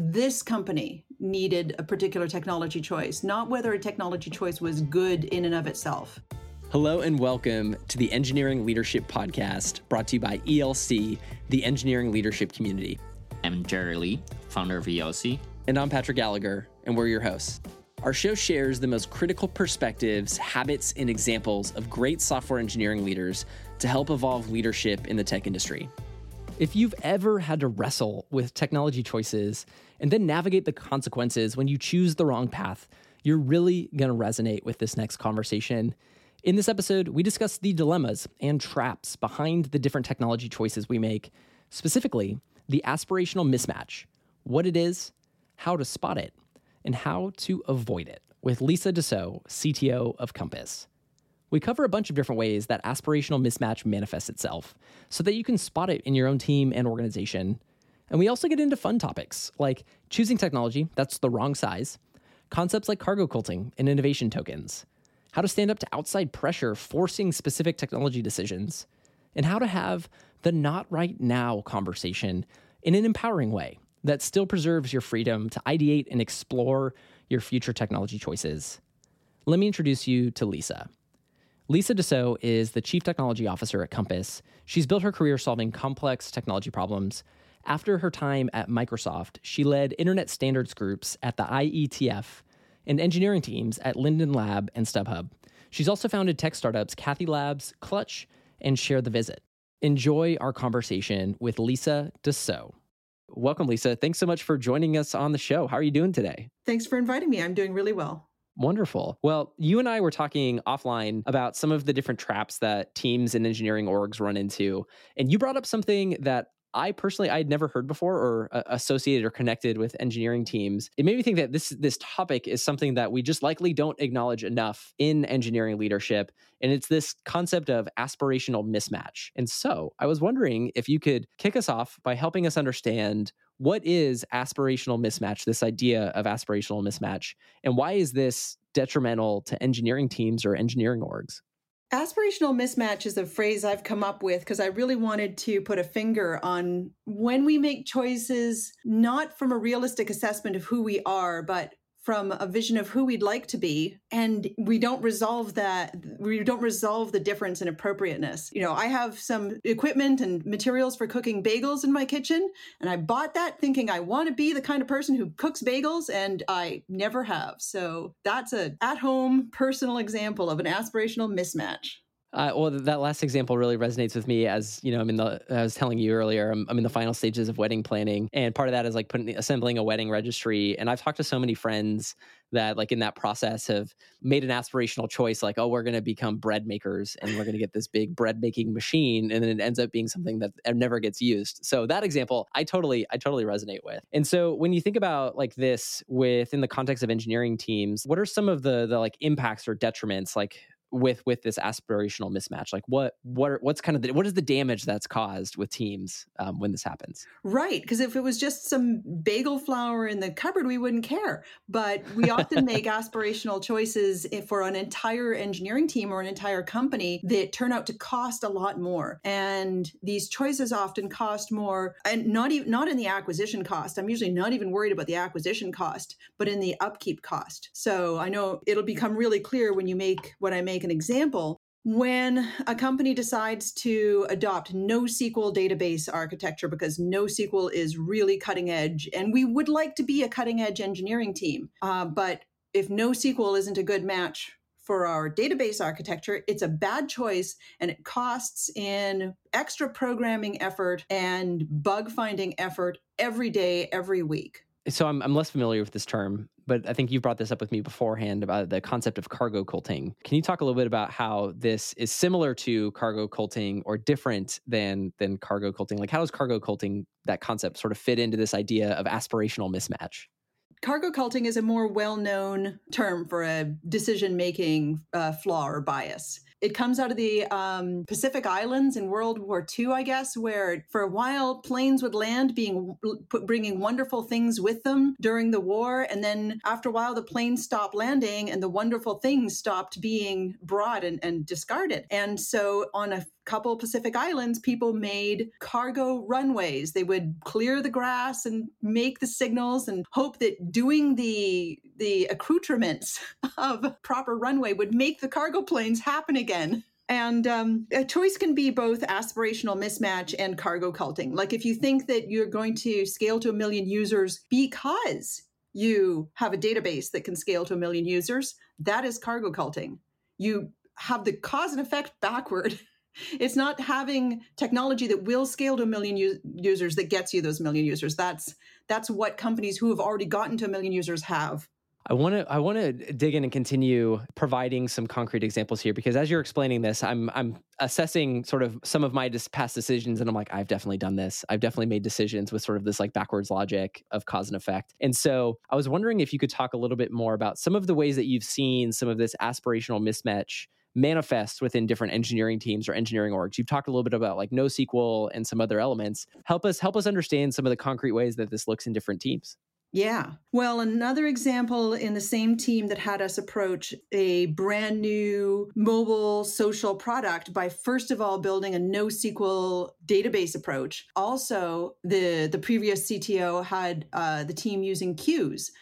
this company needed a particular technology choice, not whether a technology choice was good in and of itself. Hello and welcome to the Engineering Leadership Podcast, brought to you by ELC, the engineering leadership community. I'm Jerry Lee, founder of ELC. And I'm Patrick Gallagher, and we're your hosts. Our show shares the most critical perspectives, habits, and examples of great software engineering leaders to help evolve leadership in the tech industry. If you've ever had to wrestle with technology choices and then navigate the consequences when you choose the wrong path, you're really going to resonate with this next conversation. In this episode, we discuss the dilemmas and traps behind the different technology choices we make, specifically the aspirational mismatch, what it is, how to spot it, and how to avoid it with Lisa Dusseault, CTO of Compaas. We cover a bunch of different ways that aspirational mismatch manifests itself so that you can spot it in your own team and organization. And we also get into fun topics like choosing technology that's the wrong size, concepts like cargo culting and innovation tokens, how to stand up to outside pressure forcing specific technology decisions, and how to have the not right now conversation in an empowering way that still preserves your freedom to ideate and explore your future technology choices. Let me introduce you to Lisa. Lisa Dusseault is the Chief Technology Officer at Compaas. She's built her career solving complex technology problems. After her time at Microsoft, she led internet standards groups at the IETF and engineering teams at Linden Lab and StubHub. She's also founded tech startups Cathy Labs, Klutch, and Share the Visit. Enjoy our conversation with Lisa Dusseault. Welcome, Lisa. Thanks so much for joining us on the show. How are you doing today? Thanks for inviting me. I'm doing really well. Wonderful. Well, you and I were talking offline about some of the different traps that teams and engineering orgs run into. And you brought up something that I personally I'd never heard before or uh, associated or connected with engineering teams. It made me think that this this topic is something that we just likely don't acknowledge enough in engineering leadership and it's this concept of aspirational mismatch. And so, I was wondering if you could kick us off by helping us understand what is aspirational mismatch, this idea of aspirational mismatch, and why is this detrimental to engineering teams or engineering orgs? Aspirational mismatch is a phrase I've come up with because I really wanted to put a finger on when we make choices, not from a realistic assessment of who we are, but from a vision of who we'd like to be and we don't resolve that we don't resolve the difference in appropriateness. You know i have some equipment and materials for cooking bagels in my kitchen and i bought that thinking i want to be the kind of person who cooks bagels and i never have. So that's a at home personal example of an aspirational mismatch uh, well, that last example really resonates with me as you know. I'm in the. I was telling you earlier. I'm, I'm, in the final stages of wedding planning, and part of that is like putting assembling a wedding registry. And I've talked to so many friends that, like, in that process, have made an aspirational choice, like, oh, we're going to become bread makers, and we're going to get this big bread making machine, and then it ends up being something that never gets used. So that example, I totally, I totally resonate with. And so when you think about like this within the context of engineering teams, what are some of the the like impacts or detriments, like with with this aspirational mismatch like what what what's kind of the, what is the damage that's caused with teams um, when this happens? Right because if it was just some bagel flour in the cupboard we wouldn't care. But we often make aspirational choices for an entire engineering team or an entire company that turn out to cost a lot more. And these choices often cost more and not even not in the acquisition cost. I'm usually not even worried about the acquisition cost but in the upkeep cost. So i know it'll become really clear when you make what i make make an example, when a company decides to adopt NoSQL database architecture because NoSQL is really cutting edge, and we would like to be a cutting edge engineering team, uh, but if NoSQL isn't a good match for our database architecture, it's a bad choice and it costs in extra programming effort and bug finding effort every day, every week so I'm, I'm less familiar with this term, but I think you've brought this up with me beforehand about the concept of cargo culting. Can you talk a little bit about how this is similar to cargo culting or different than than cargo culting? Like how does cargo culting that concept sort of fit into this idea of aspirational mismatch? Cargo culting is a more well known term for a decision making uh, flaw or bias. It comes out of the um, Pacific Islands in World War II, I guess, where for a while planes would land, being bringing wonderful things with them during the war, and then after a while the planes stopped landing, and the wonderful things stopped being brought and, and discarded. And so on a couple Pacific Islands, people made cargo runways. They would clear the grass and make the signals and hope that doing the the accoutrements of proper runway would make the cargo planes happen again. And um, a choice can be both aspirational mismatch and cargo culting. Like if you think that you're going to scale to a million users because you have a database that can scale to a million users, that is cargo culting. You have the cause and effect backward it's not having technology that will scale to a million u- users that gets you those million users that's that's what companies who have already gotten to a million users have I want to I want to dig in and continue providing some concrete examples here because as you're explaining this, I'm I'm assessing sort of some of my past decisions, and I'm like, I've definitely done this. I've definitely made decisions with sort of this like backwards logic of cause and effect. And so I was wondering if you could talk a little bit more about some of the ways that you've seen some of this aspirational mismatch manifest within different engineering teams or engineering orgs. You've talked a little bit about like NoSQL and some other elements. Help us help us understand some of the concrete ways that this looks in different teams. Yeah. Well, another example in the same team that had us approach a brand new mobile social product by first of all building a NoSQL database approach. Also, the the previous CTO had uh, the team using queues.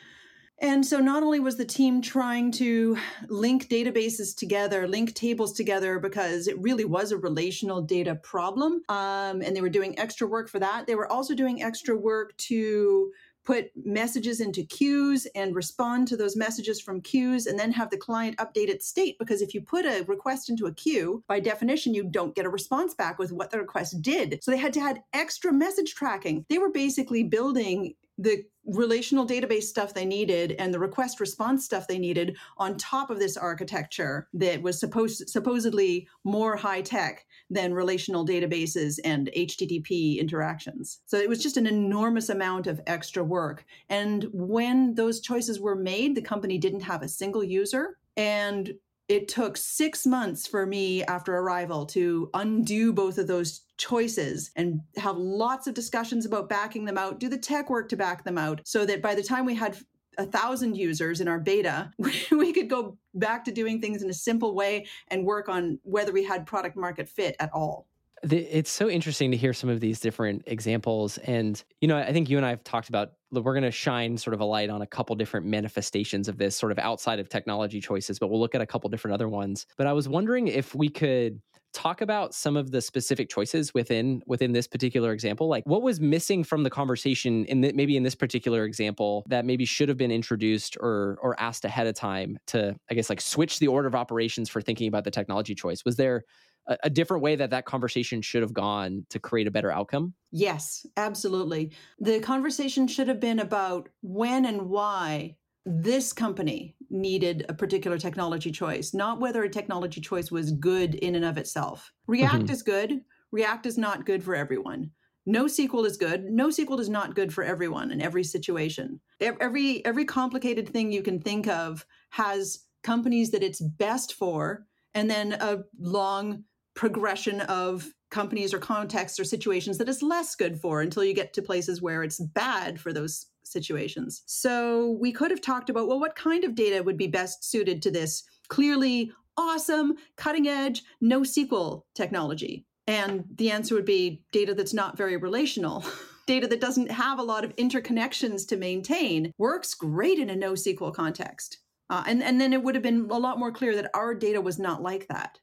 And so not only was the team trying to link databases together, link tables together, because it really was a relational data problem, um, and they were doing extra work for that, they were also doing extra work to put messages into queues and respond to those messages from queues and then have the client update its state. Because if you put a request into a queue by definition you don't get a response back with what the request did. So they had to add extra message tracking. They were basically building the relational database stuff they needed and the request response stuff they needed on top of this architecture that was supposed supposedly more high tech than relational databases and HTTP interactions. So it was just an enormous amount of extra work. And when those choices were made, the company didn't have a single user and it took six months for me after arrival to undo both of those choices and have lots of discussions about backing them out, do the tech work to back them out, so that by the time we had a thousand users in our beta, we could go back to doing things in a simple way and work on whether we had product market fit at all. It's so interesting to hear some of these different examples. And, you know, I think you and I have talked about we're going to shine sort of a light on a couple different manifestations of this sort of outside of technology choices, but we'll look at a couple different other ones. But I was wondering if we could talk about some of the specific choices within within this particular example like what was missing from the conversation in the, maybe in this particular example that maybe should have been introduced or or asked ahead of time to i guess like switch the order of operations for thinking about the technology choice was there a, a different way that that conversation should have gone to create a better outcome? Yes, absolutely. The conversation should have been about when and why this company needed a particular technology choice, not whether a technology choice was good in and of itself. React mm-hmm. is good. React is not good for everyone. NoSQL is good. NoSQL is not good for everyone in every situation. Every every complicated thing you can think of has companies that it's best for, and then a long progression of companies or contexts or situations that is less good for until you get to places where it's bad for those situations. So we could have talked about well, what kind of data would be best suited to this clearly awesome, cutting edge, NoSQL technology? And the answer would be data that's not very relational. data that doesn't have a lot of interconnections to maintain works great in a NoSQL context. Uh, and, and then it would have been a lot more clear that our data was not like that.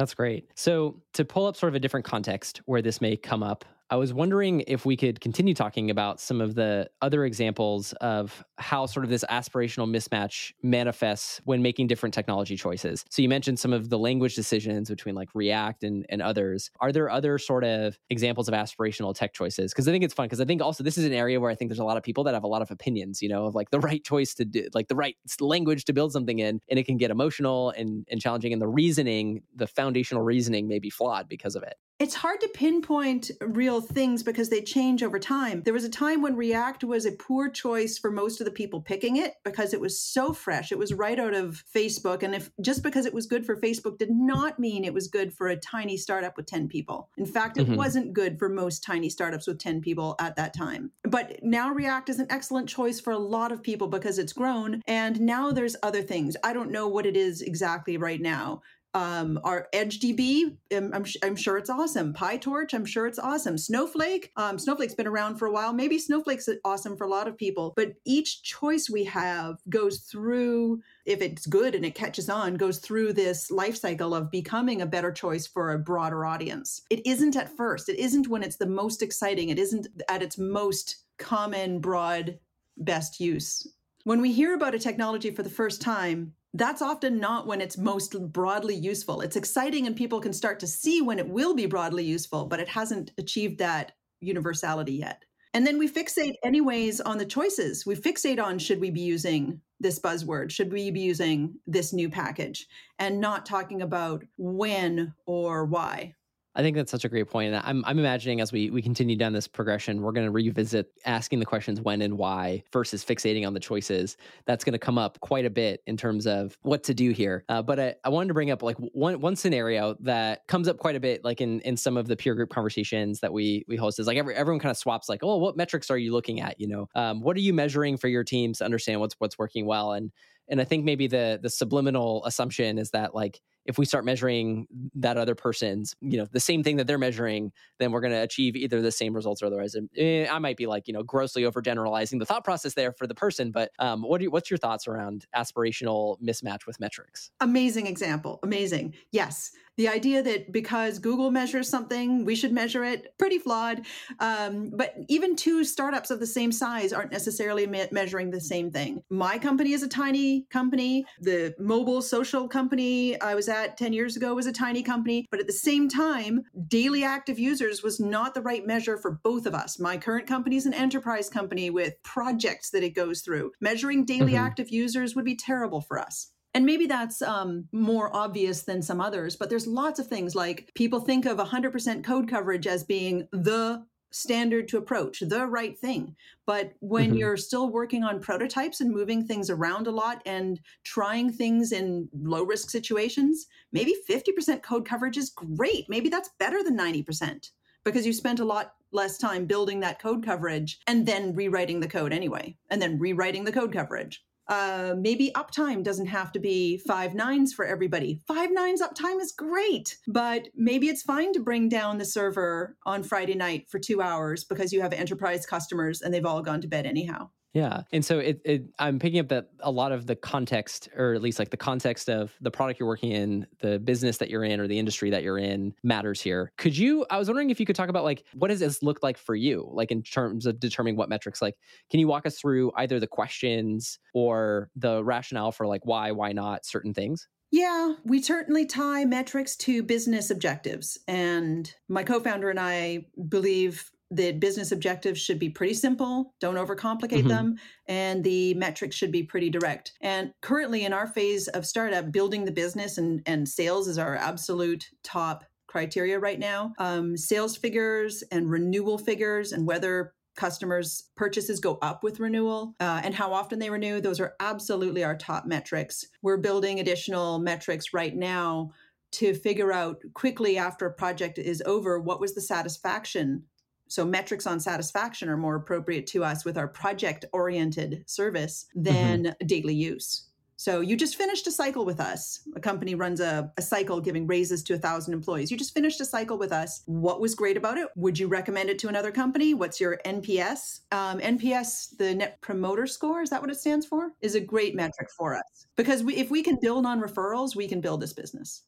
That's great. So, to pull up sort of a different context where this may come up, I was wondering if we could continue talking about some of the other examples of how sort of this aspirational mismatch manifests when making different technology choices. So you mentioned some of the language decisions between like React and, and others. Are there other sort of examples of aspirational tech choices? Because I think it's fun because I think also this is an area where I think there's a lot of people that have a lot of opinions, you know, of like the right choice to do, like the right language to build something in, and it can get emotional and, and challenging. And the reasoning, the foundational reasoning may be flawed because of it. It's hard to pinpoint real things because they change over time. There was a time when React was a poor choice for most of the people picking it because it was so fresh. It was right out of Facebook. And if just because it was good for Facebook did not mean it was good for a tiny startup with 10 people. In fact, it mm-hmm. wasn't good for most tiny startups with 10 people at that time. But now React is an excellent choice for a lot of people because it's grown. And now there's other things. I don't know what it is exactly right now um, our EdgeDB, I'm, I'm, I'm, sure it's awesome. PyTorch, I'm sure it's awesome. Snowflake, um, Snowflake's been around for a while. Maybe Snowflake's awesome for a lot of people, but each choice we have goes through, if it's good and it catches on, goes through this life cycle of becoming a better choice for a broader audience. It isn't at first, it isn't when it's the most exciting, it isn't at its most common, broad, best use. When we hear about a technology for the first time, that's often not when it's most broadly useful. It's exciting and people can start to see when it will be broadly useful, but it hasn't achieved that universality yet. And then we fixate, anyways, on the choices. We fixate on should we be using this buzzword? Should we be using this new package? And not talking about when or why. I think that's such a great point. And I'm, I'm imagining as we, we continue down this progression, we're going to revisit asking the questions when and why versus fixating on the choices. That's going to come up quite a bit in terms of what to do here. Uh, but I, I wanted to bring up like one, one scenario that comes up quite a bit, like in, in some of the peer group conversations that we, we host is like every, everyone kind of swaps like, oh, what metrics are you looking at? You know, um, what are you measuring for your teams to understand what's, what's working well? And, and I think maybe the, the subliminal assumption is that like, if we start measuring that other person's, you know, the same thing that they're measuring, then we're going to achieve either the same results or otherwise. Eh, I might be like, you know, grossly overgeneralizing the thought process there for the person, but um, what you, what's your thoughts around aspirational mismatch with metrics? Amazing example. Amazing. Yes the idea that because Google measures something, we should measure it, pretty flawed. Um, but even two startups of the same size aren't necessarily me- measuring the same thing. My company is a tiny company. The mobile social company I was at 10 years ago was a tiny company. But at the same time, daily active users was not the right measure for both of us. My current company is an enterprise company with projects that it goes through. Measuring daily mm-hmm. active users would be terrible for us. And maybe that's um, more obvious than some others, but there's lots of things like people think of 100% code coverage as being the standard to approach, the right thing. But when mm-hmm. you're still working on prototypes and moving things around a lot and trying things in low risk situations, maybe 50% code coverage is great. Maybe that's better than 90% because you spent a lot less time building that code coverage and then rewriting the code anyway, and then rewriting the code coverage. Uh, maybe uptime doesn't have to be five nines for everybody. Five nines uptime is great, but maybe it's fine to bring down the server on Friday night for two hours because you have enterprise customers and they've all gone to bed anyhow. Yeah. And so it, it, I'm picking up that a lot of the context, or at least like the context of the product you're working in, the business that you're in, or the industry that you're in matters here. Could you, I was wondering if you could talk about like, what does this look like for you? Like in terms of determining what metrics, like, can you walk us through either the questions or the rationale for like why, why not certain things? Yeah, we certainly tie metrics to business objectives. And my co founder and I believe the business objectives should be pretty simple don't overcomplicate mm-hmm. them and the metrics should be pretty direct. And currently in our phase of startup building the business and, and sales is our absolute top criteria right now. Um, sales figures and renewal figures and whether customers purchases go up with renewal uh, and how often they renew those are absolutely our top metrics. We're building additional metrics right now to figure out quickly after a project is over what was the satisfaction so metrics on satisfaction are more appropriate to us with our project oriented service mm-hmm. than mm-hmm. daily use. So you just finished a cycle with us. A company runs a, a cycle giving raises to a thousand employees. You just finished a cycle with us. What was great about it? Would you recommend it to another company? What's your NPS? Um, NPS, the Net Promoter Score, is that what it stands for? Is a great metric for us because we, if we can build on referrals, we can build this business.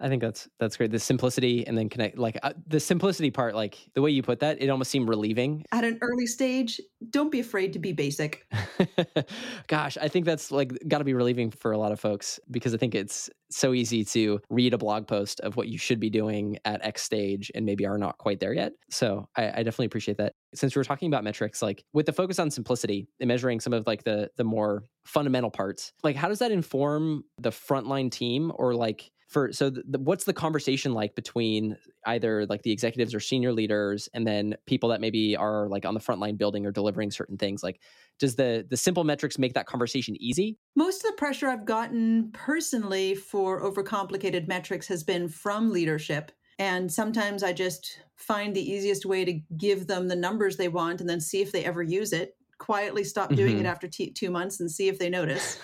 I think that's that's great. The simplicity and then connect like uh, the simplicity part like the way you put that it almost seemed relieving. At an early stage, don't be afraid to be basic. Gosh, I think that's like got to be relieving for a lot of folks because I think it's so easy to read a blog post of what you should be doing at X stage and maybe are not quite there yet. So I, I definitely appreciate that. Since we are talking about metrics, like with the focus on simplicity and measuring some of like the the more fundamental parts, like how does that inform the frontline team or like for so the, the, what's the conversation like between either like the executives or senior leaders and then people that maybe are like on the front line building or delivering certain things? Like does the the simple metrics make that conversation easy? Most of the pressure i've gotten personally for overcomplicated metrics has been from leadership and sometimes i just find the easiest way to give them the numbers they want and then see if they ever use it quietly stop doing mm-hmm. it after t- two months and see if they notice.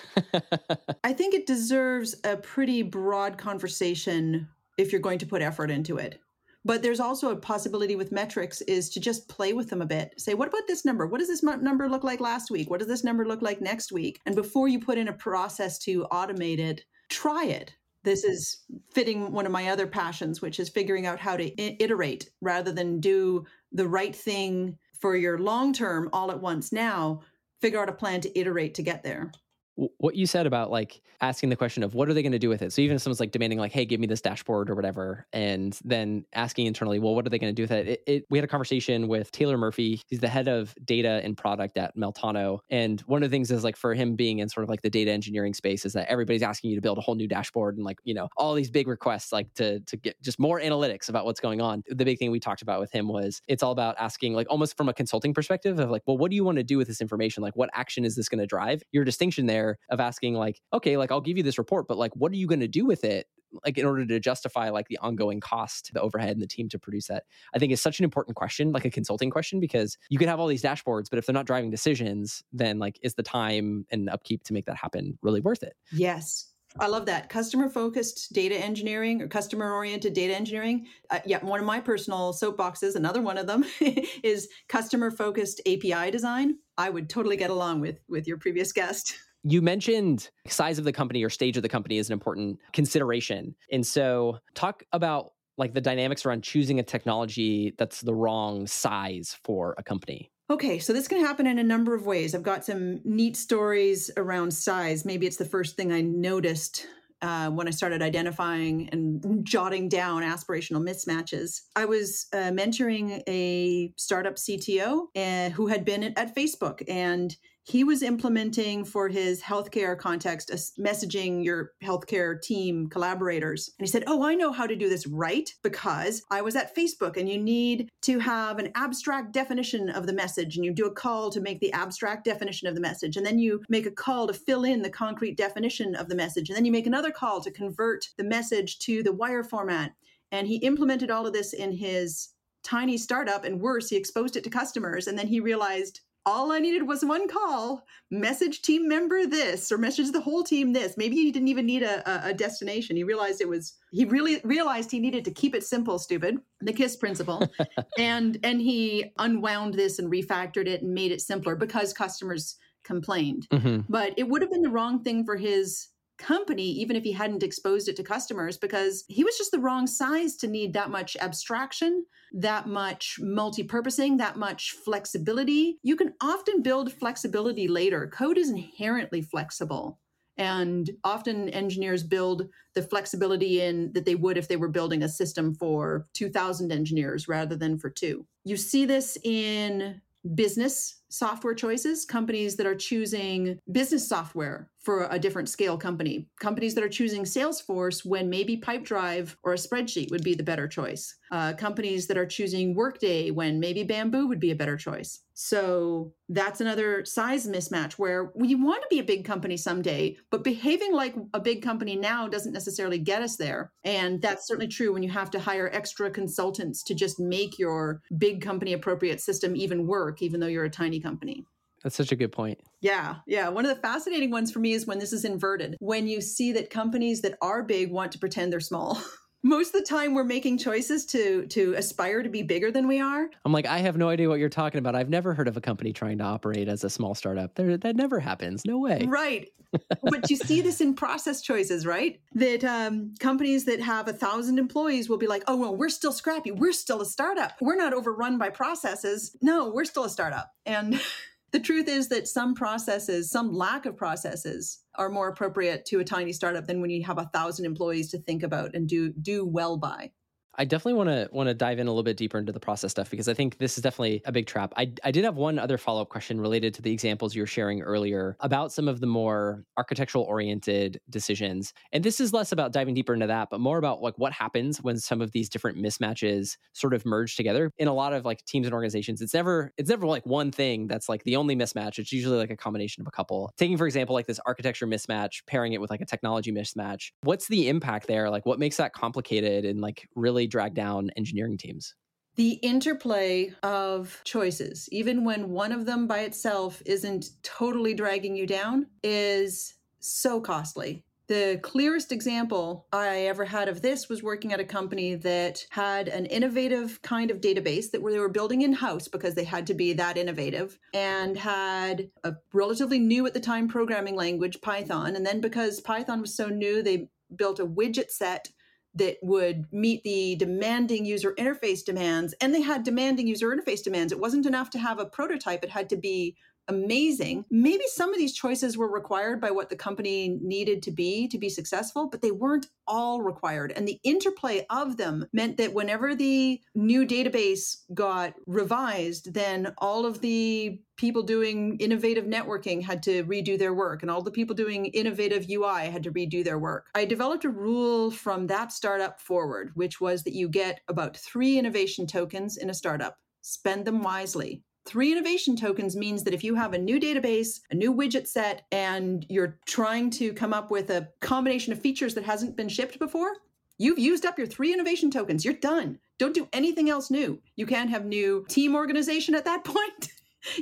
I think it deserves a pretty broad conversation if you're going to put effort into it. But there's also a possibility with metrics is to just play with them a bit. Say, what about this number? What does this number look like last week? What does this number look like next week? And before you put in a process to automate it, try it. This is fitting one of my other passions, which is figuring out how to iterate rather than do the right thing for your long term all at once now, figure out a plan to iterate to get there what you said about like asking the question of what are they going to do with it so even if someone's like demanding like hey give me this dashboard or whatever and then asking internally well what are they going to do with it? It, it? we had a conversation with taylor murphy he's the head of data and product at meltano and one of the things is like for him being in sort of like the data engineering space is that everybody's asking you to build a whole new dashboard and like you know all these big requests like to to get just more analytics about what's going on the big thing we talked about with him was it's all about asking like almost from a consulting perspective of like well what do you want to do with this information like what action is this going to drive your distinction there there of asking like, okay, like I'll give you this report, but like, what are you going to do with it? Like in order to justify like the ongoing cost, the overhead and the team to produce that, I think is such an important question, like a consulting question, because you can have all these dashboards, but if they're not driving decisions, then like is the time and upkeep to make that happen really worth it? Yes. I love that. Customer focused data engineering or customer oriented data engineering. Uh, yeah, one of my personal soapboxes, another one of them is customer focused API design. I would totally get along with with your previous guest. You mentioned size of the company or stage of the company is an important consideration. And so, talk about like the dynamics around choosing a technology that's the wrong size for a company. Okay, so this can happen in a number of ways. I've got some neat stories around size. Maybe it's the first thing I noticed uh, when I started identifying and jotting down aspirational mismatches. I was uh, mentoring a startup CTO uh, who had been at Facebook, and he was implementing for his healthcare context messaging your healthcare team collaborators. And he said oh i know how to do this right because i was at facebook and you need to have an abstract definition of the message and you do a call to make the abstract definition of the message. And then you make a call to fill in the concrete definition of the message. And then you make another call to convert the message to the wire format. And he implemented all of this in his tiny startup and worse he exposed it to customers. And then he realized all I needed was one call, message team member this, or message the whole team this. Maybe he didn't even need a, a, destination. He realized it was he really realized he needed to keep it simple, stupid, the KISS principle, and and he unwound this and refactored it and made it simpler because customers complained. Mm-hmm. But it would have been the wrong thing for his company, even if he hadn't exposed it to customers, because he was just the wrong size to need that much abstraction, that much multi purposing, that much flexibility. You can often build flexibility later. Code is inherently flexible. And often engineers build the flexibility in that they would if they were building a system for 2,000 engineers rather than for two. You see this in business software choices, companies that are choosing business software for a different scale company, companies that are choosing Salesforce when maybe Pipedrive or a spreadsheet would be the better choice, uh, companies that are choosing Workday when maybe Bamboo would be a better choice. So that's another size mismatch where we want to be a big company someday, but behaving like a big company now doesn't necessarily get us there. And that's certainly true when you have to hire extra consultants to just make your big company appropriate system even work, even though you're a tiny company. That's such a good point. Yeah, yeah. One of the fascinating ones for me is when this is inverted. When you see that companies that are big want to pretend they're small. most of the time we're making choices to to aspire to be bigger than we are. I'm like i have no idea what you're talking about. I've never heard of a company trying to operate as a small startup. There, that never happens. No way. Right. But you see this in process choices right? That um, companies that have a thousand employees will be like oh well we're still scrappy. We're still a startup. We're not overrun by processes. No we're still a startup. And the truth is that some processes, some lack of processes, are more appropriate to a tiny startup than when you have a thousand employees to think about and do do well by. I definitely want to want to dive in a little bit deeper into the process stuff because I think this is definitely a big trap. I, I did have one other follow up question related to the examples you were sharing earlier about some of the more architectural oriented decisions. And this is less about diving deeper into that, but more about like what happens when some of these different mismatches sort of merge together. In a lot of like teams and organizations, it's never it's never like one thing that's like the only mismatch. It's usually like a combination of a couple. Taking for example like this architecture mismatch, pairing it with like a technology mismatch. What's the impact there? Like what makes that complicated and like really drag down engineering teams? The interplay of choices, even when one of them by itself isn't totally dragging you down, is so costly. The clearest example I ever had of this was working at a company that had an innovative kind of database that they were building in house because they had to be that innovative and had a relatively new at the time programming language, Python. And then because Python was so new, they built a widget set that would meet the demanding user interface demands. And they had demanding user interface demands. It wasn't enough to have a prototype, it had to be amazing. Maybe some of these choices were required by what the company needed to be to be successful, but they weren't all required. And the interplay of them meant that whenever the new database got revised, then all of the people doing innovative networking had to redo their work, and all the people doing innovative UI had to redo their work. I developed a rule from that startup forward, which was that you get about three innovation tokens in a startup. Spend them wisely. Three innovation tokens means that if you have a new database, a new widget set, and you're trying to come up with a combination of features that hasn't been shipped before, you've used up your three innovation tokens. You're done. Don't do anything else new. You can't have new team organization at that point.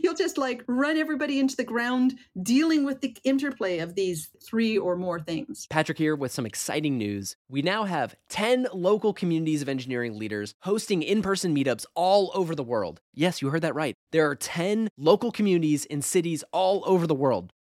You'll just like run everybody into the ground dealing with the interplay of these three or more things. Patrick here with some exciting news. We now have 10 local communities of engineering leaders hosting in person meetups all over the world. Yes, you heard that right. There are 10 local communities in cities all over the world.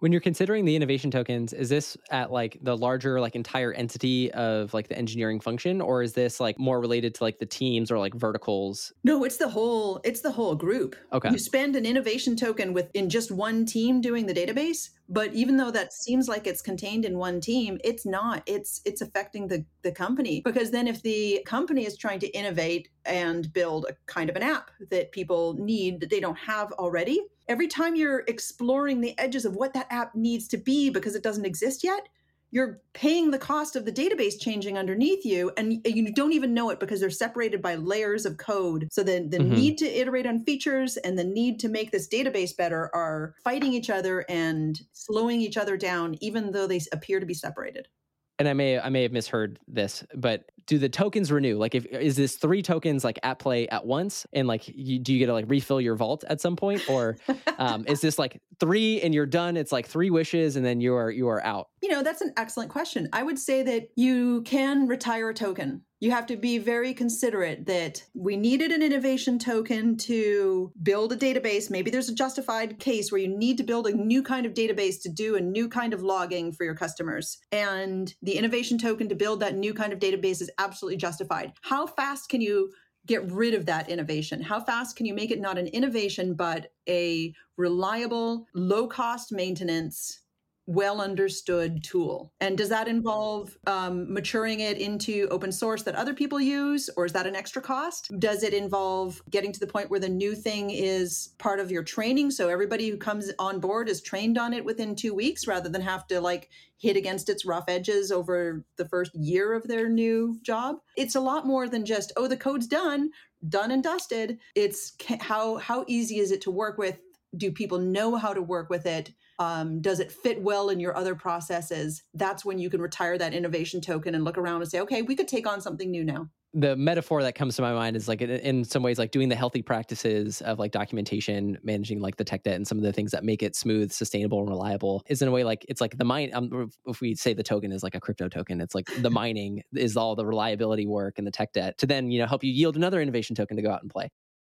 When you're considering the innovation tokens, is this at like the larger like entire entity of like the engineering function or is this like more related to like the teams or like verticals? No, it's the whole it's the whole group. Okay. You spend an innovation token with in just one team doing the database, but even though that seems like it's contained in one team, it's not. It's it's affecting the the company because then if the company is trying to innovate and build a kind of an app that people need that they don't have already, every time you're exploring the edges of what that app needs to be because it doesn't exist yet, you're paying the cost of the database changing underneath you and you don't even know it because they're separated by layers of code so the, the mm-hmm. need to iterate on features and the need to make this database better are fighting each other and slowing each other down even though they appear to be separated and I may I may have misheard this, but do the tokens renew? Like, if is this three tokens like at play at once, and like, you, do you get to like refill your vault at some point, or um, is this like three and you're done? It's like three wishes and then you are you are out. You know, that's an excellent question. I would say that you can retire a token you have to be very considerate that we needed an innovation token to build a database. Maybe there's a justified case where you need to build a new kind of database to do a new kind of logging for your customers. And the innovation token to build that new kind of database is absolutely justified. How fast can you get rid of that innovation? How fast can you make it not an innovation, but a reliable, low cost maintenance well understood tool. And does that involve um, maturing it into open source that other people use, or is that an extra cost? Does it involve getting to the point where the new thing is part of your training? So everybody who comes on board is trained on it within two weeks rather than have to like hit against its rough edges over the first year of their new job. It's a lot more than just, oh, the code's done, done and dusted. It's how how easy is it to work with Do people know how to work with it? Um, does it fit well in your other processes? That's when you can retire that innovation token and look around and say, okay, we could take on something new now the metaphor that comes to my mind is like in some ways like doing the healthy practices of like documentation managing like the tech debt and some of the things that make it smooth sustainable and reliable is in a way like it's like the mine um, if we say the token is like a crypto token it's like the mining is all the reliability work and the tech debt to then you know help you yield another innovation token to go out and play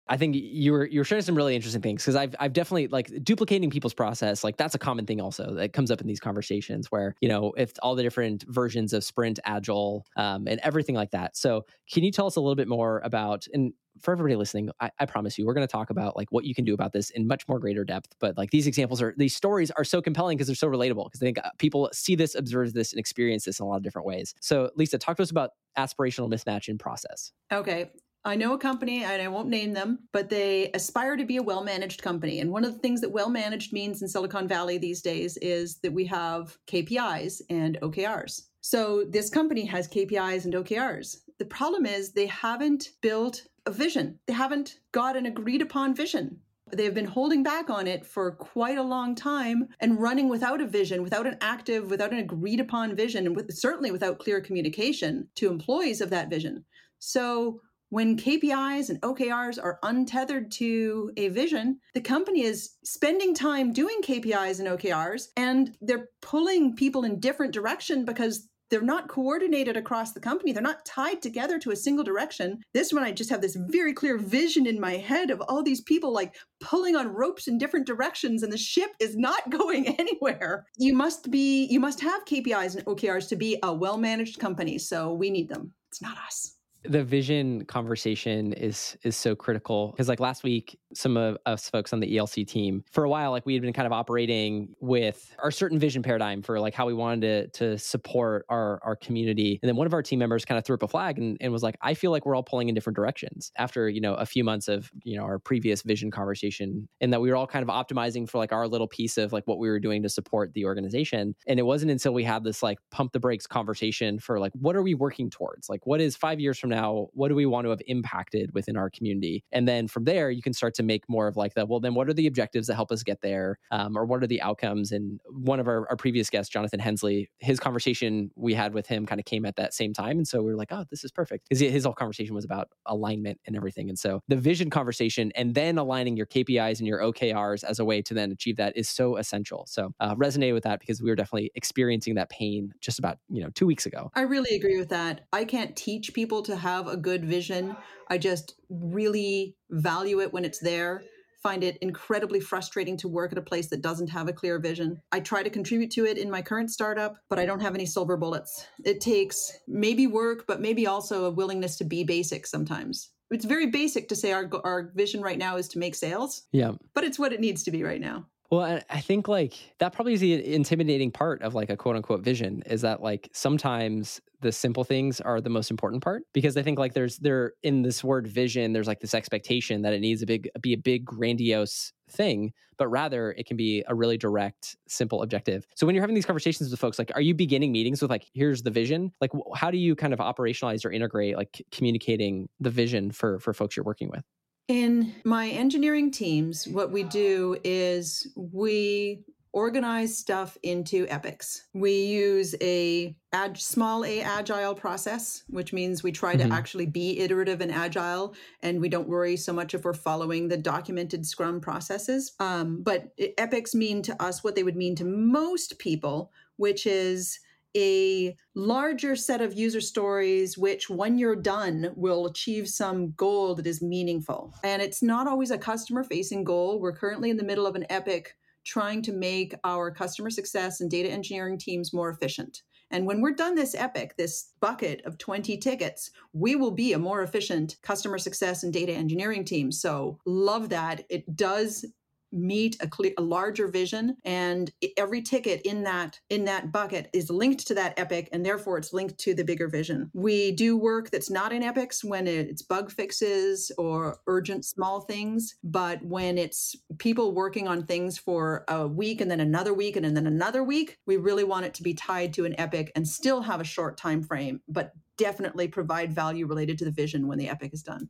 I think you were you were sharing some really interesting things because I've I've definitely like duplicating people's process like that's a common thing also that comes up in these conversations where you know if all the different versions of sprint agile um, and everything like that. So can you tell us a little bit more about and for everybody listening, I, I promise you, we're going to talk about like what you can do about this in much more greater depth. But like these examples are, these stories are so compelling because they're so relatable. Because I think uh, people see this, observe this, and experience this in a lot of different ways. So, Lisa, talk to us about aspirational mismatch in process. Okay. I know a company, and I won't name them, but they aspire to be a well managed company. And one of the things that well managed means in Silicon Valley these days is that we have KPIs and OKRs. So this company has KPIs and OKRs. The problem is they haven't built a vision, they haven't got an agreed upon vision. They've been holding back on it for quite a long time and running without a vision, without an active, without an agreed upon vision, and with, certainly without clear communication to employees of that vision. So when KPIs and OKRs are untethered to a vision, the company is spending time doing KPIs and OKRs and they're pulling people in different direction because they're not coordinated across the company. They're not tied together to a single direction. This one, I just have this very clear vision in my head of all these people like pulling on ropes in different directions, and the ship is not going anywhere. You must be, you must have KPIs and OKRs to be a well managed company. So we need them. It's not us the vision conversation is is so critical. Because like last week some of us folks on the elc team for a while like we had been kind of operating with our certain vision paradigm for like how we wanted to to support our our community. And then one of our team members kind of threw up a flag and, and was like i feel like we're all pulling in different directions. After you know a few months of you know our previous vision conversation and that we were all kind of optimizing for like our little piece of like what we were doing to support the organization. And it wasn't until we had this like pump the brakes conversation for like what are we working towards? Like what is five years from now what do we want to have impacted within our community? And then from there you can start to make more of like the well then what are the objectives that help us get there? Um, or what are the outcomes? And one of our, our previous guests jonathan hensley his conversation we had with him kind of came at that same time. And so we were like oh this is perfect. Because his whole conversation was about alignment and everything. And so the vision conversation and then aligning your kpis and your okrs as a way to then achieve that is so essential. So uh, resonate with that because we were definitely experiencing that pain just about you know two weeks ago. I really agree with that. I can't teach people to have a good vision. I just really value it when it's there. Find it incredibly frustrating to work at a place that doesn't have a clear vision. I try to contribute to it in my current startup, but I don't have any silver bullets. It takes maybe work, but maybe also a willingness to be basic sometimes it's very basic to say our our vision right now is to make sales. Yeah. But it's what it needs to be right now. Well, I think like that probably is the intimidating part of like a quote unquote vision is that like sometimes the simple things are the most important part because I think like there's there in this word vision there's like this expectation that it needs a big be a big grandiose thing but rather it can be a really direct simple objective. So when you're having these conversations with folks like are you beginning meetings with like here's the vision like how do you kind of operationalize or integrate like communicating the vision for for folks you're working with in my engineering teams, what we do is we organize stuff into epics. We use a ag- small a agile process, which means we try mm-hmm. to actually be iterative and agile, and we don't worry so much if we're following the documented Scrum processes. Um, but epics mean to us what they would mean to most people, which is a larger set of user stories, which when you're done will achieve some goal that is meaningful. And it's not always a customer facing goal. We're currently in the middle of an epic trying to make our customer success and data engineering teams more efficient. And when we're done this epic, this bucket of 20 tickets, we will be a more efficient customer success and data engineering team. So, love that. It does meet a, clear, a larger vision and every ticket in that in that bucket is linked to that epic and therefore it's linked to the bigger vision. We do work that's not in epics when it's bug fixes or urgent small things but when it's people working on things for a week and then another week and then another week we really want it to be tied to an epic and still have a short time frame but definitely provide value related to the vision when the epic is done.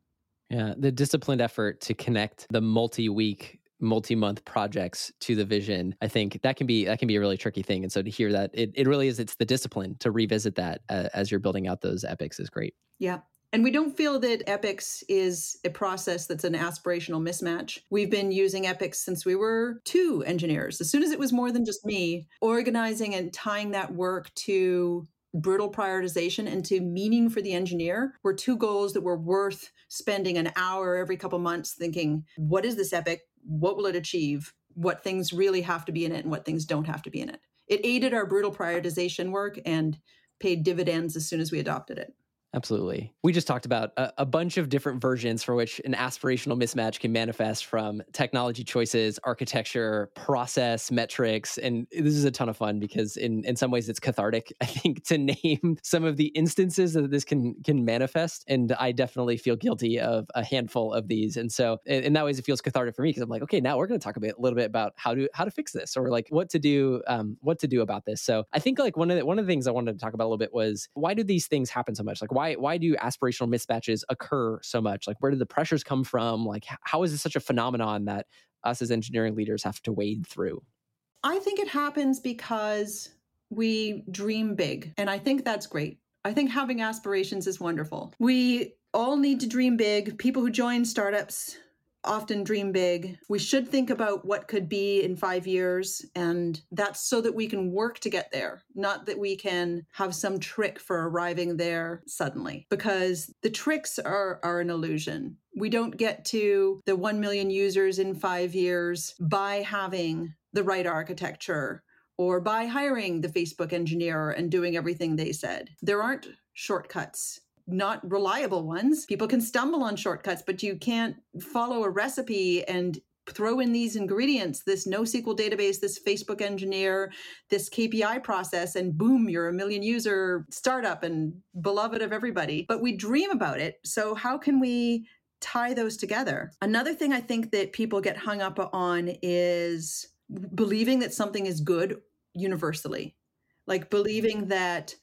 Yeah, the disciplined effort to connect the multi week multi-month projects to the vision i think that can be that can be a really tricky thing and so to hear that it, it really is it's the discipline to revisit that uh, as you're building out those epics is great yeah and we don't feel that epics is a process that's an aspirational mismatch. We've been using epics since we were two engineers. As soon as it was more than just me, organizing and tying that work to brutal prioritization and to meaning for the engineer were two goals that were worth spending an hour every couple months thinking, what is this epic? What will it achieve? What things really have to be in it and what things don't have to be in it. It aided our brutal prioritization work and paid dividends as soon as we adopted it. Absolutely. We just talked about a, a, bunch of different versions for which an aspirational mismatch can manifest from technology choices, architecture, process, metrics. And this is a ton of fun because in, in some ways it's cathartic, I think, to name some of the instances that this can can manifest. And I definitely feel guilty of a handful of these. And so in, that ways it feels cathartic for me because I'm like, okay, now we're going to talk a, bit, a little bit about how to how to fix this or like what to do um, what to do about this. So I think like one of the, one of the things I wanted to talk about a little bit was why do these things happen so much? Like why why why do aspirational mismatches occur so much? Like where did the pressures come from? Like how is this such a phenomenon that us as engineering leaders have to wade through? I think it happens because we dream big, and I think that's great. I think having aspirations is wonderful. We all need to dream big. People who join startups often dream big. We should think about what could be in five years. And that's so that we can work to get there, not that we can have some trick for arriving there suddenly, because the tricks are, are an illusion. We don't get to the 1 million users in five years by having the right architecture or by hiring the Facebook engineer and doing everything they said. There aren't shortcuts not reliable ones. People can stumble on shortcuts, but you can't follow a recipe and throw in these ingredients this NoSQL database, this Facebook engineer, this KPI process, and boom, you're a million user startup and beloved of everybody. But we dream about it. So, how can we tie those together? Another thing I think that people get hung up on is believing that something is good universally, like believing that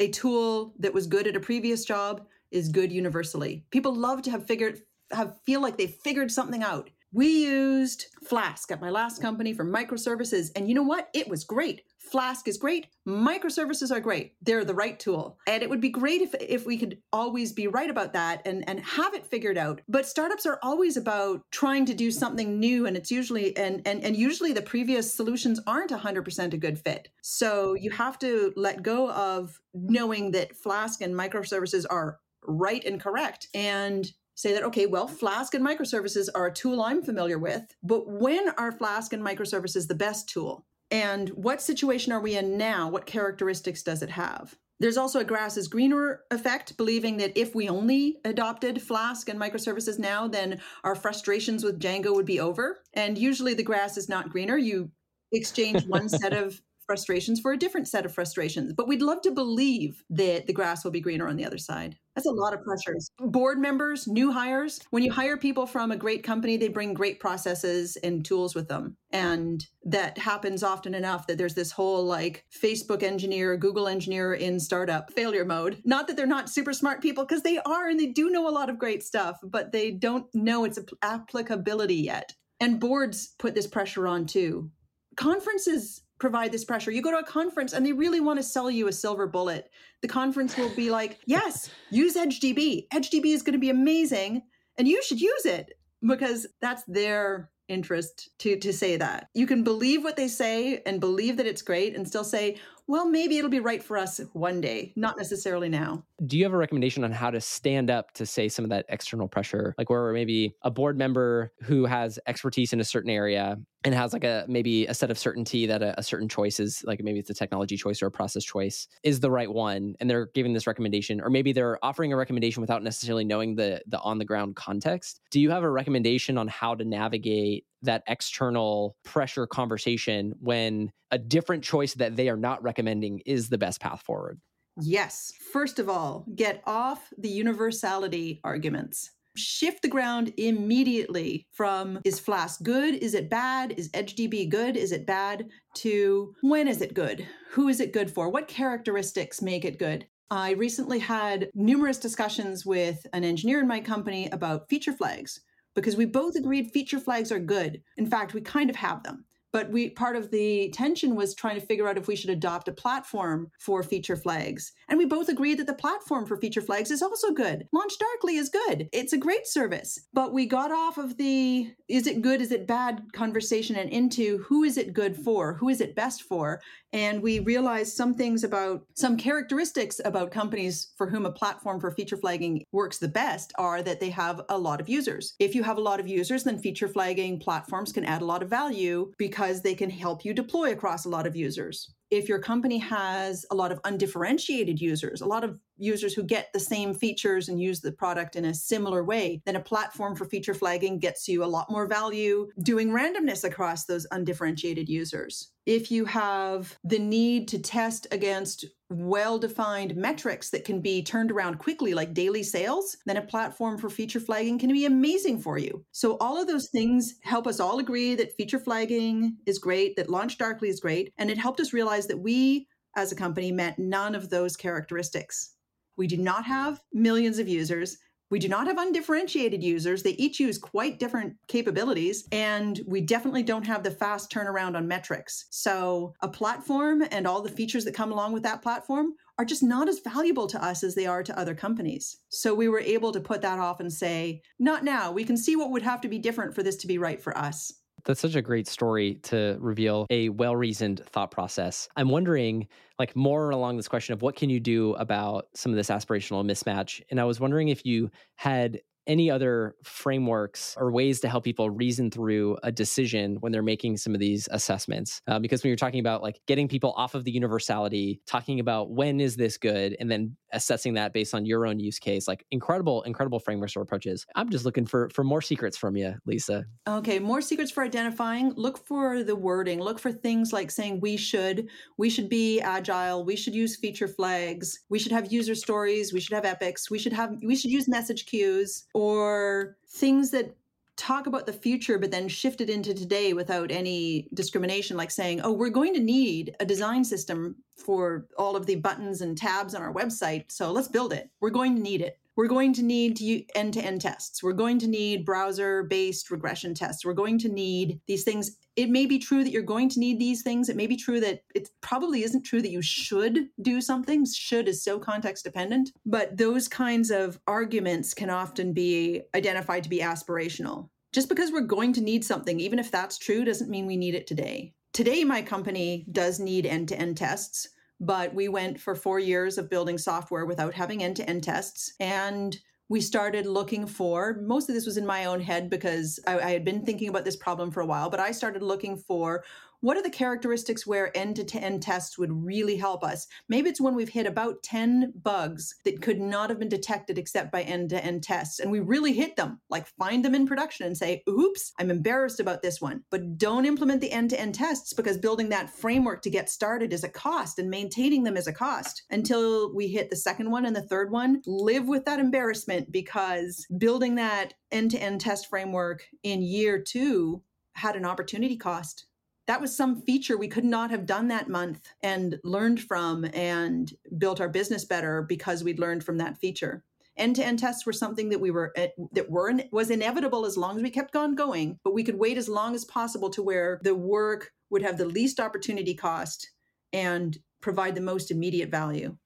a tool that was good at a previous job is good universally. People love to have figured have feel like they figured something out. We used Flask at my last company for microservices and you know what? It was great. Flask is great. Microservices are great. They're the right tool. And it would be great if, if we could always be right about that and, and have it figured out. But startups are always about trying to do something new. And it's usually, and, and, and usually the previous solutions aren't 100% a good fit. So you have to let go of knowing that Flask and microservices are right and correct and say that, okay, well, Flask and microservices are a tool I'm familiar with, but when are Flask and microservices the best tool? And what situation are we in now? What characteristics does it have? There's also a grass is greener effect, believing that if we only adopted Flask and microservices now, then our frustrations with Django would be over. And usually the grass is not greener. You exchange one set of frustrations for a different set of frustrations. But we'd love to believe that the grass will be greener on the other side. That's a lot of pressures. Board members, new hires, when you hire people from a great company, they bring great processes and tools with them. And that happens often enough that there's this whole like Facebook engineer, Google engineer in startup failure mode. Not that they're not super smart people, because they are and they do know a lot of great stuff, but they don't know its applicability yet. And boards put this pressure on too. Conferences provide this pressure. You go to a conference and they really want to sell you a silver bullet. The conference will be like, yes, use EdgeDB. EdgeDB is going to be amazing and you should use it because that's their interest to to say that. You can believe what they say and believe that it's great and still say, well, maybe it'll be right for us one day, not necessarily now. Do you have a recommendation on how to stand up to say some of that external pressure? Like where maybe a board member who has expertise in a certain area and has like a maybe a set of certainty that a, a certain choice is like maybe it's a technology choice or a process choice is the right one and they're giving this recommendation or maybe they're offering a recommendation without necessarily knowing the the on the ground context. Do you have a recommendation on how to navigate that external pressure conversation when a different choice that they are not recommending is the best path forward? Yes. First of all, get off the universality arguments. Shift the ground immediately from is Flask good? Is it bad? Is EdgeDB good? Is it bad? To when is it good? Who is it good for? What characteristics make it good? I recently had numerous discussions with an engineer in my company about feature flags because we both agreed feature flags are good. In fact, we kind of have them but we part of the tension was trying to figure out if we should adopt a platform for feature flags. And we both agreed that the platform for feature flags is also good. Launch darkly is good. It's a great service. But we got off of the is it good is it bad conversation and into who is it good for who is it best for? And we realized some things about some characteristics about companies for whom a platform for feature flagging works the best are that they have a lot of users. If you have a lot of users, then feature flagging platforms can add a lot of value because they can help you deploy across a lot of users. If your company has a lot of undifferentiated users, a lot of users who get the same features and use the product in a similar way, then a platform for feature flagging gets you a lot more value doing randomness across those undifferentiated users. If you have the need to test against well defined metrics that can be turned around quickly, like daily sales, then a platform for feature flagging can be amazing for you. So, all of those things help us all agree that feature flagging is great, that Launch Darkly is great. And it helped us realize that we, as a company, met none of those characteristics. We do not have millions of users. We do not have undifferentiated users. They each use quite different capabilities, and we definitely don't have the fast turnaround on metrics. So, a platform and all the features that come along with that platform are just not as valuable to us as they are to other companies. So, we were able to put that off and say, not now. We can see what would have to be different for this to be right for us. That's such a great story to reveal a well reasoned thought process. I'm wondering, like, more along this question of what can you do about some of this aspirational mismatch? And I was wondering if you had any other frameworks or ways to help people reason through a decision when they're making some of these assessments. Uh, because when you're talking about like getting people off of the universality talking about when is this good and then assessing that based on your own use case like incredible incredible frameworks or approaches. I'm just looking for for more secrets from you lisa. Okay more secrets for identifying. Look for the wording. Look for things like saying we should we should be agile we should use feature flags we should have user stories we should have epics we should have we should use message queues or things that talk about the future but then shift it into today without any discrimination like saying oh we're going to need a design system for all of the buttons and tabs on our website so let's build it. We're going to need it we're going to need end-to-end tests we're going to need browser based regression tests we're going to need these things it may be true that you're going to need these things. It may be true that it probably isn't true that you should do something. Should is so context dependent. But those kinds of arguments can often be identified to be aspirational. Just because we're going to need something, even if that's true, doesn't mean we need it today. Today, my company does need end to end tests, but we went for four years of building software without having end to end tests. And we started looking for most of this was in my own head because I, I, had been thinking about this problem for a while but i started looking for what are the characteristics where end to end tests would really help us? Maybe it's when we've hit about 10 bugs that could not have been detected except by end to end tests. And we really hit them, like find them in production and say, oops, I'm embarrassed about this one. But don't implement the end to end tests because building that framework to get started is a cost and maintaining them is a cost until we hit the second one and the third one. Live with that embarrassment because building that end to end test framework in year two had an opportunity cost that was some feature we could not have done that month and learned from and built our business better because we'd learned from that feature. End-to-end tests were something that we were eh, that were was inevitable as long as we kept on going but we could wait as long as possible to where the work would have the least opportunity cost and provide the most immediate value.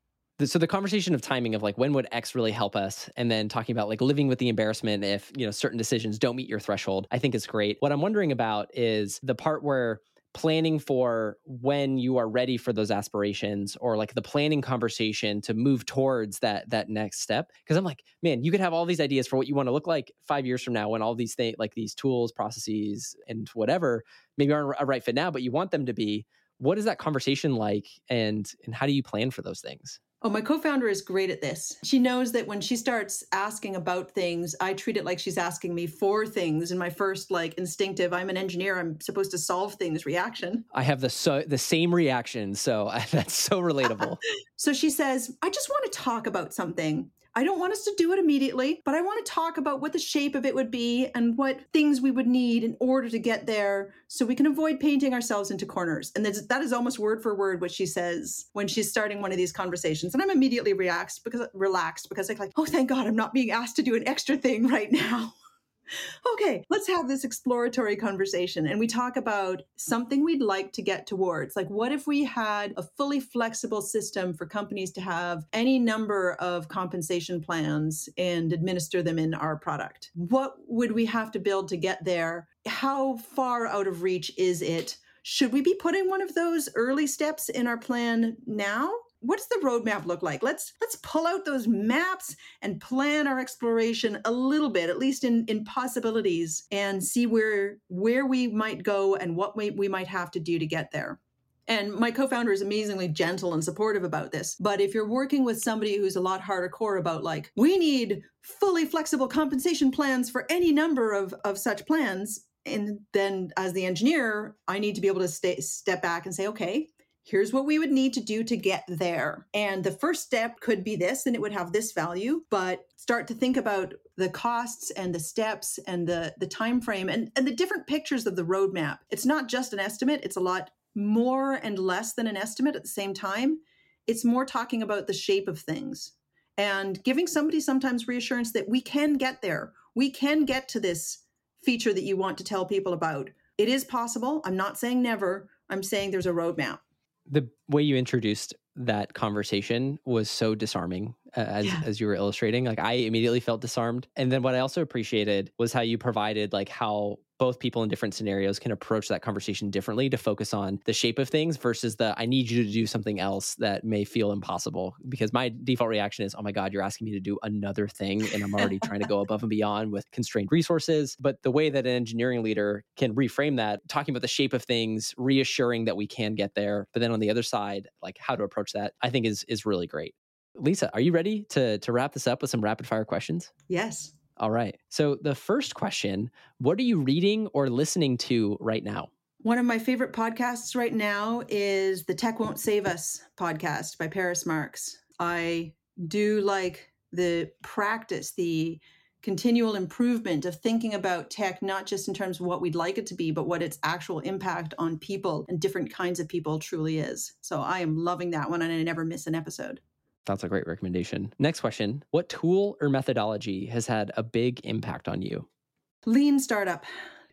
So the conversation of timing of like when would x really help us and then talking about like living with the embarrassment if you know certain decisions don't meet your threshold i think is great. What i'm wondering about is the part where planning for when you are ready for those aspirations or like the planning conversation to move towards that that next step. Because i'm like man you could have all these ideas for what you want to look like five years from now when all these things like these tools processes and whatever maybe aren't a right fit now but you want them to be. What is that conversation like and and how do you plan for those things Oh, my co founder is great at this. She knows that when she starts asking about things, I treat it like she's asking me for things. In my first, like, instinctive, I'm an engineer, I'm supposed to solve things reaction. I have the, so, the same reaction. So that's so relatable. so she says, I just want to talk about something. I don't want us to do it immediately, but I want to talk about what the shape of it would be and what things we would need in order to get there so we can avoid painting ourselves into corners. And that is almost word for word what she says when she's starting one of these conversations. And I'm immediately relaxed because relaxed because I'm like, oh, thank God I'm not being asked to do an extra thing right now. Okay, let's have this exploratory conversation. And we talk about something we'd like to get towards. Like, what if we had a fully flexible system for companies to have any number of compensation plans and administer them in our product? What would we have to build to get there? How far out of reach is it? Should we be putting one of those early steps in our plan now? What does the roadmap look like? Let's let's pull out those maps and plan our exploration a little bit, at least in in possibilities, and see where where we might go and what we, we might have to do to get there. And my co-founder is amazingly gentle and supportive about this. But if you're working with somebody who's a lot harder core about like, we need fully flexible compensation plans for any number of, of such plans, and then as the engineer, I need to be able to stay, step back and say, okay, here's what we would need to do to get there. And the first step could be this, and it would have this value, but start to think about the costs and the steps and the the time frame and, and the different pictures of the roadmap. It's not just an estimate, it's a lot more and less than an estimate at the same time. It's more talking about the shape of things and giving somebody sometimes reassurance that we can get there. We can get to this feature that you want to tell people about. It is possible. I'm not saying never. I'm saying there's a roadmap the way you introduced that conversation was so disarming as yeah. as you were illustrating like i immediately felt disarmed and then what i also appreciated was how you provided like how both people in different scenarios can approach that conversation differently to focus on the shape of things versus the I need you to do something else that may feel impossible. Because my default reaction is, oh my God, you're asking me to do another thing. And I'm already trying to go above and beyond with constrained resources. But the way that an engineering leader can reframe that, talking about the shape of things, reassuring that we can get there. But then on the other side, like how to approach that, I think is is really great. Lisa, are you ready to to wrap this up with some rapid fire questions? Yes. All right. So, the first question What are you reading or listening to right now? One of my favorite podcasts right now is the Tech Won't Save Us podcast by Paris Marx. I do like the practice, the continual improvement of thinking about tech, not just in terms of what we'd like it to be, but what its actual impact on people and different kinds of people truly is. So I am loving that one and I never miss an episode. That's a great recommendation. Next question What tool or methodology has had a big impact on you? Lean startup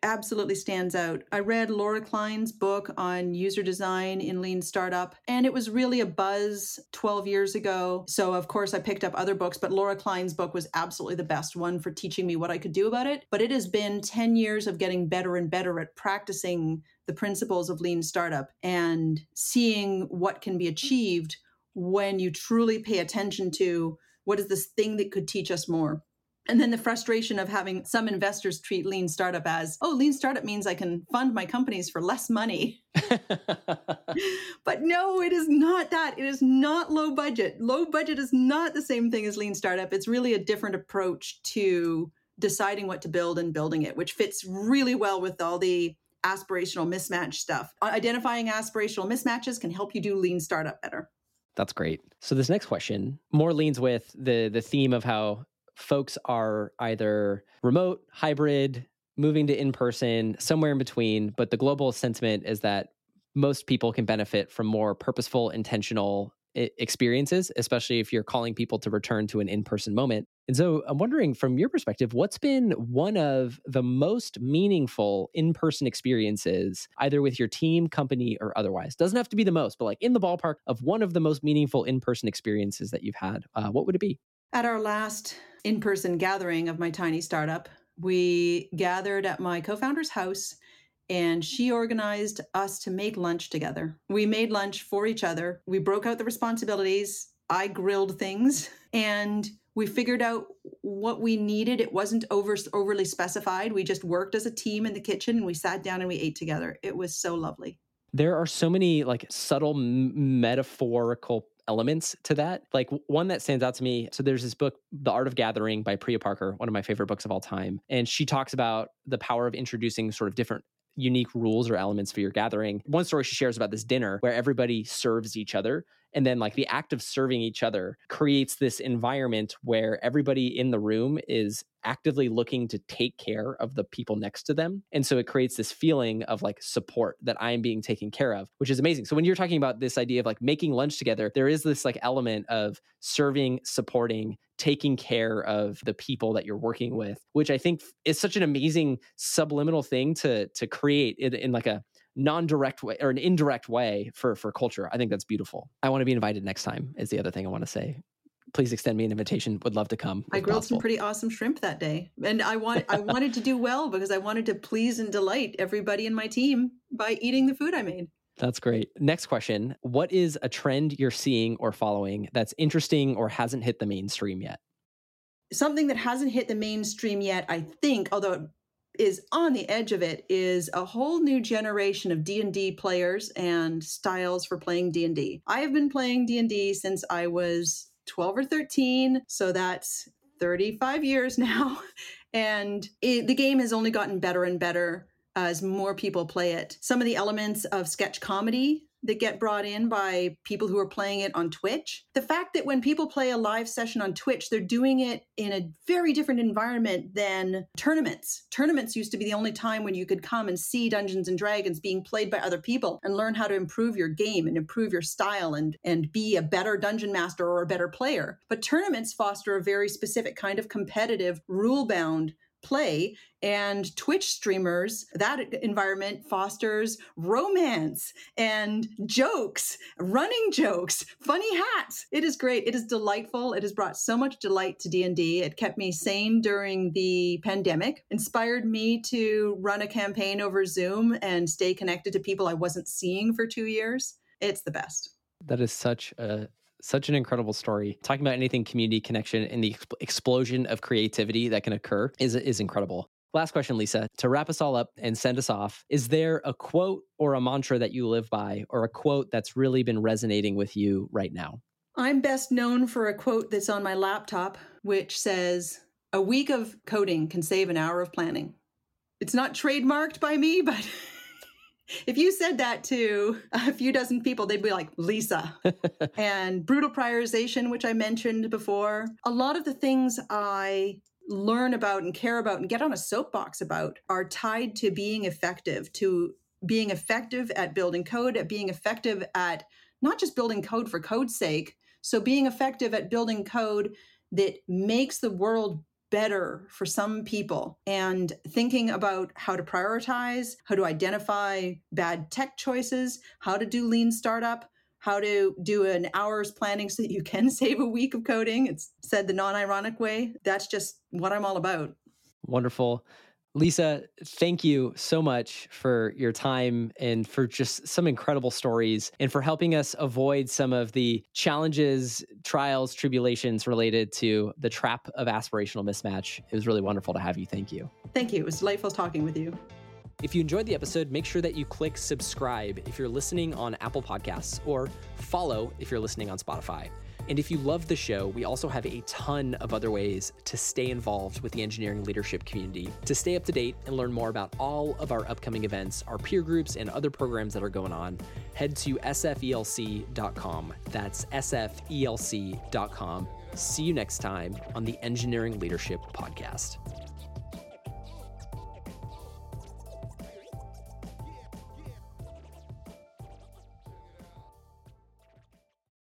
absolutely stands out. I read Laura Klein's book on user design in Lean Startup, and it was really a buzz 12 years ago. So, of course, I picked up other books, but Laura Klein's book was absolutely the best one for teaching me what I could do about it. But it has been 10 years of getting better and better at practicing the principles of Lean Startup and seeing what can be achieved when you truly pay attention to what is this thing that could teach us more. And then the frustration of having some investors treat lean startup as, oh, lean startup means I can fund my companies for less money. but no, it is not that. It is not low budget. Low budget is not the same thing as lean startup. It's really a different approach to deciding what to build and building it, which fits really well with all the aspirational mismatch stuff. Uh, identifying aspirational mismatches can help you do lean startup better. That's great. So this next question more leans with the the theme of how folks are either remote, hybrid, moving to in person, somewhere in between, but the global sentiment is that most people can benefit from more purposeful, intentional experiences, especially if you're calling people to return to an in person moment. And so I'm wondering from your perspective, what's been one of the most meaningful in person experiences, either with your team, company, or otherwise? Doesn't have to be the most, but like in the ballpark of one of the most meaningful in person experiences that you've had. Uh, what would it be? At our last in person gathering of my tiny startup, we gathered at my co founder's house and she organized us to make lunch together. We made lunch for each other. We broke out the responsibilities. I grilled things and we figured out what we needed. It wasn't over overly specified. We just worked as a team in the kitchen and we sat down and we ate together. It was so lovely. There are so many like subtle m- metaphorical elements to that. Like one that stands out to me. So there's this book, The Art of Gathering by Priya Parker, one of my favorite books of all time. And she talks about the power of introducing sort of different unique rules or elements for your gathering. One story she shares about this dinner where everybody serves each other. And then, like, the act of serving each other creates this environment where everybody in the room is actively looking to take care of the people next to them. And so it creates this feeling of like support that I'm being taken care of, which is amazing. So when you're talking about this idea of like making lunch together, there is this like element of serving, supporting, taking care of the people that you're working with, which I think is such an amazing subliminal thing to to create in, in like a non-direct way or an indirect way for for culture. I think that's beautiful. I want to be invited next time is the other thing I want to say. Please extend me an invitation. Would love to come. I grilled possible. some pretty awesome shrimp that day. And I want I wanted to do well because I wanted to please and delight everybody in my team by eating the food I made. That's great. Next question. What is a trend you're seeing or following that's interesting or hasn't hit the mainstream yet? Something that hasn't hit the mainstream yet, I think, although it is on the edge of it, is a whole new generation of D&D players and styles for playing D&D. I have been playing D&D since I was 12 or 13, so that's 35 years now. And it, the game has only gotten better and better as more people play it. Some of the elements of sketch comedy that get brought in by people who are playing it on Twitch. The fact that when people play a live session on Twitch, they're doing it in a very different environment than tournaments. Tournaments used to be the only time when you could come and see Dungeons and Dragons being played by other people and learn how to improve your game and improve your style and and be a better dungeon master or a better player. But tournaments foster a very specific kind of competitive, rule-bound play and twitch streamers that environment fosters romance and jokes running jokes funny hats. It is great. It is delightful. It has brought so much delight to d&d it kept me sane during the pandemic inspired me to run a campaign over zoom and stay connected to people i wasn't seeing for two years. It's the best. That is such a such an incredible story. Talking about anything community connection and the exp- explosion of creativity that can occur is is incredible. Last question, Lisa. To wrap us all up and send us off, is there a quote or a mantra that you live by, or a quote that's really been resonating with you right now? I'm best known for a quote that's on my laptop, which says, A week of coding can save an hour of planning. It's not trademarked by me, but if you said that to a few dozen people, they'd be like, Lisa. and brutal prioritization, which I mentioned before. A lot of the things I learn about and care about and get on a soapbox about are tied to being effective, to being effective at building code, at being effective at not just building code for code's sake. So, being effective at building code that makes the world better for some people and thinking about how to prioritize, how to identify bad tech choices, how to do lean startup, how to do an hour's planning so that you can save a week of coding. It's said the non ironic way. That's just what I'm all about. Wonderful. Lisa, thank you so much for your time and for just some incredible stories and for helping us avoid some of the challenges, trials, tribulations related to the trap of aspirational mismatch. It was really wonderful to have you. Thank you. Thank you. It was delightful talking with you. If you enjoyed the episode, make sure that you click subscribe if you're listening on Apple Podcasts or follow if you're listening on Spotify. And if you love the show, we also have a ton of other ways to stay involved with the engineering leadership community. To stay up to date and learn more about all of our upcoming events, our peer groups, and other programs that are going on, head to sfelc.com. That's sfelc.com. See you next time on the Engineering Leadership Podcast.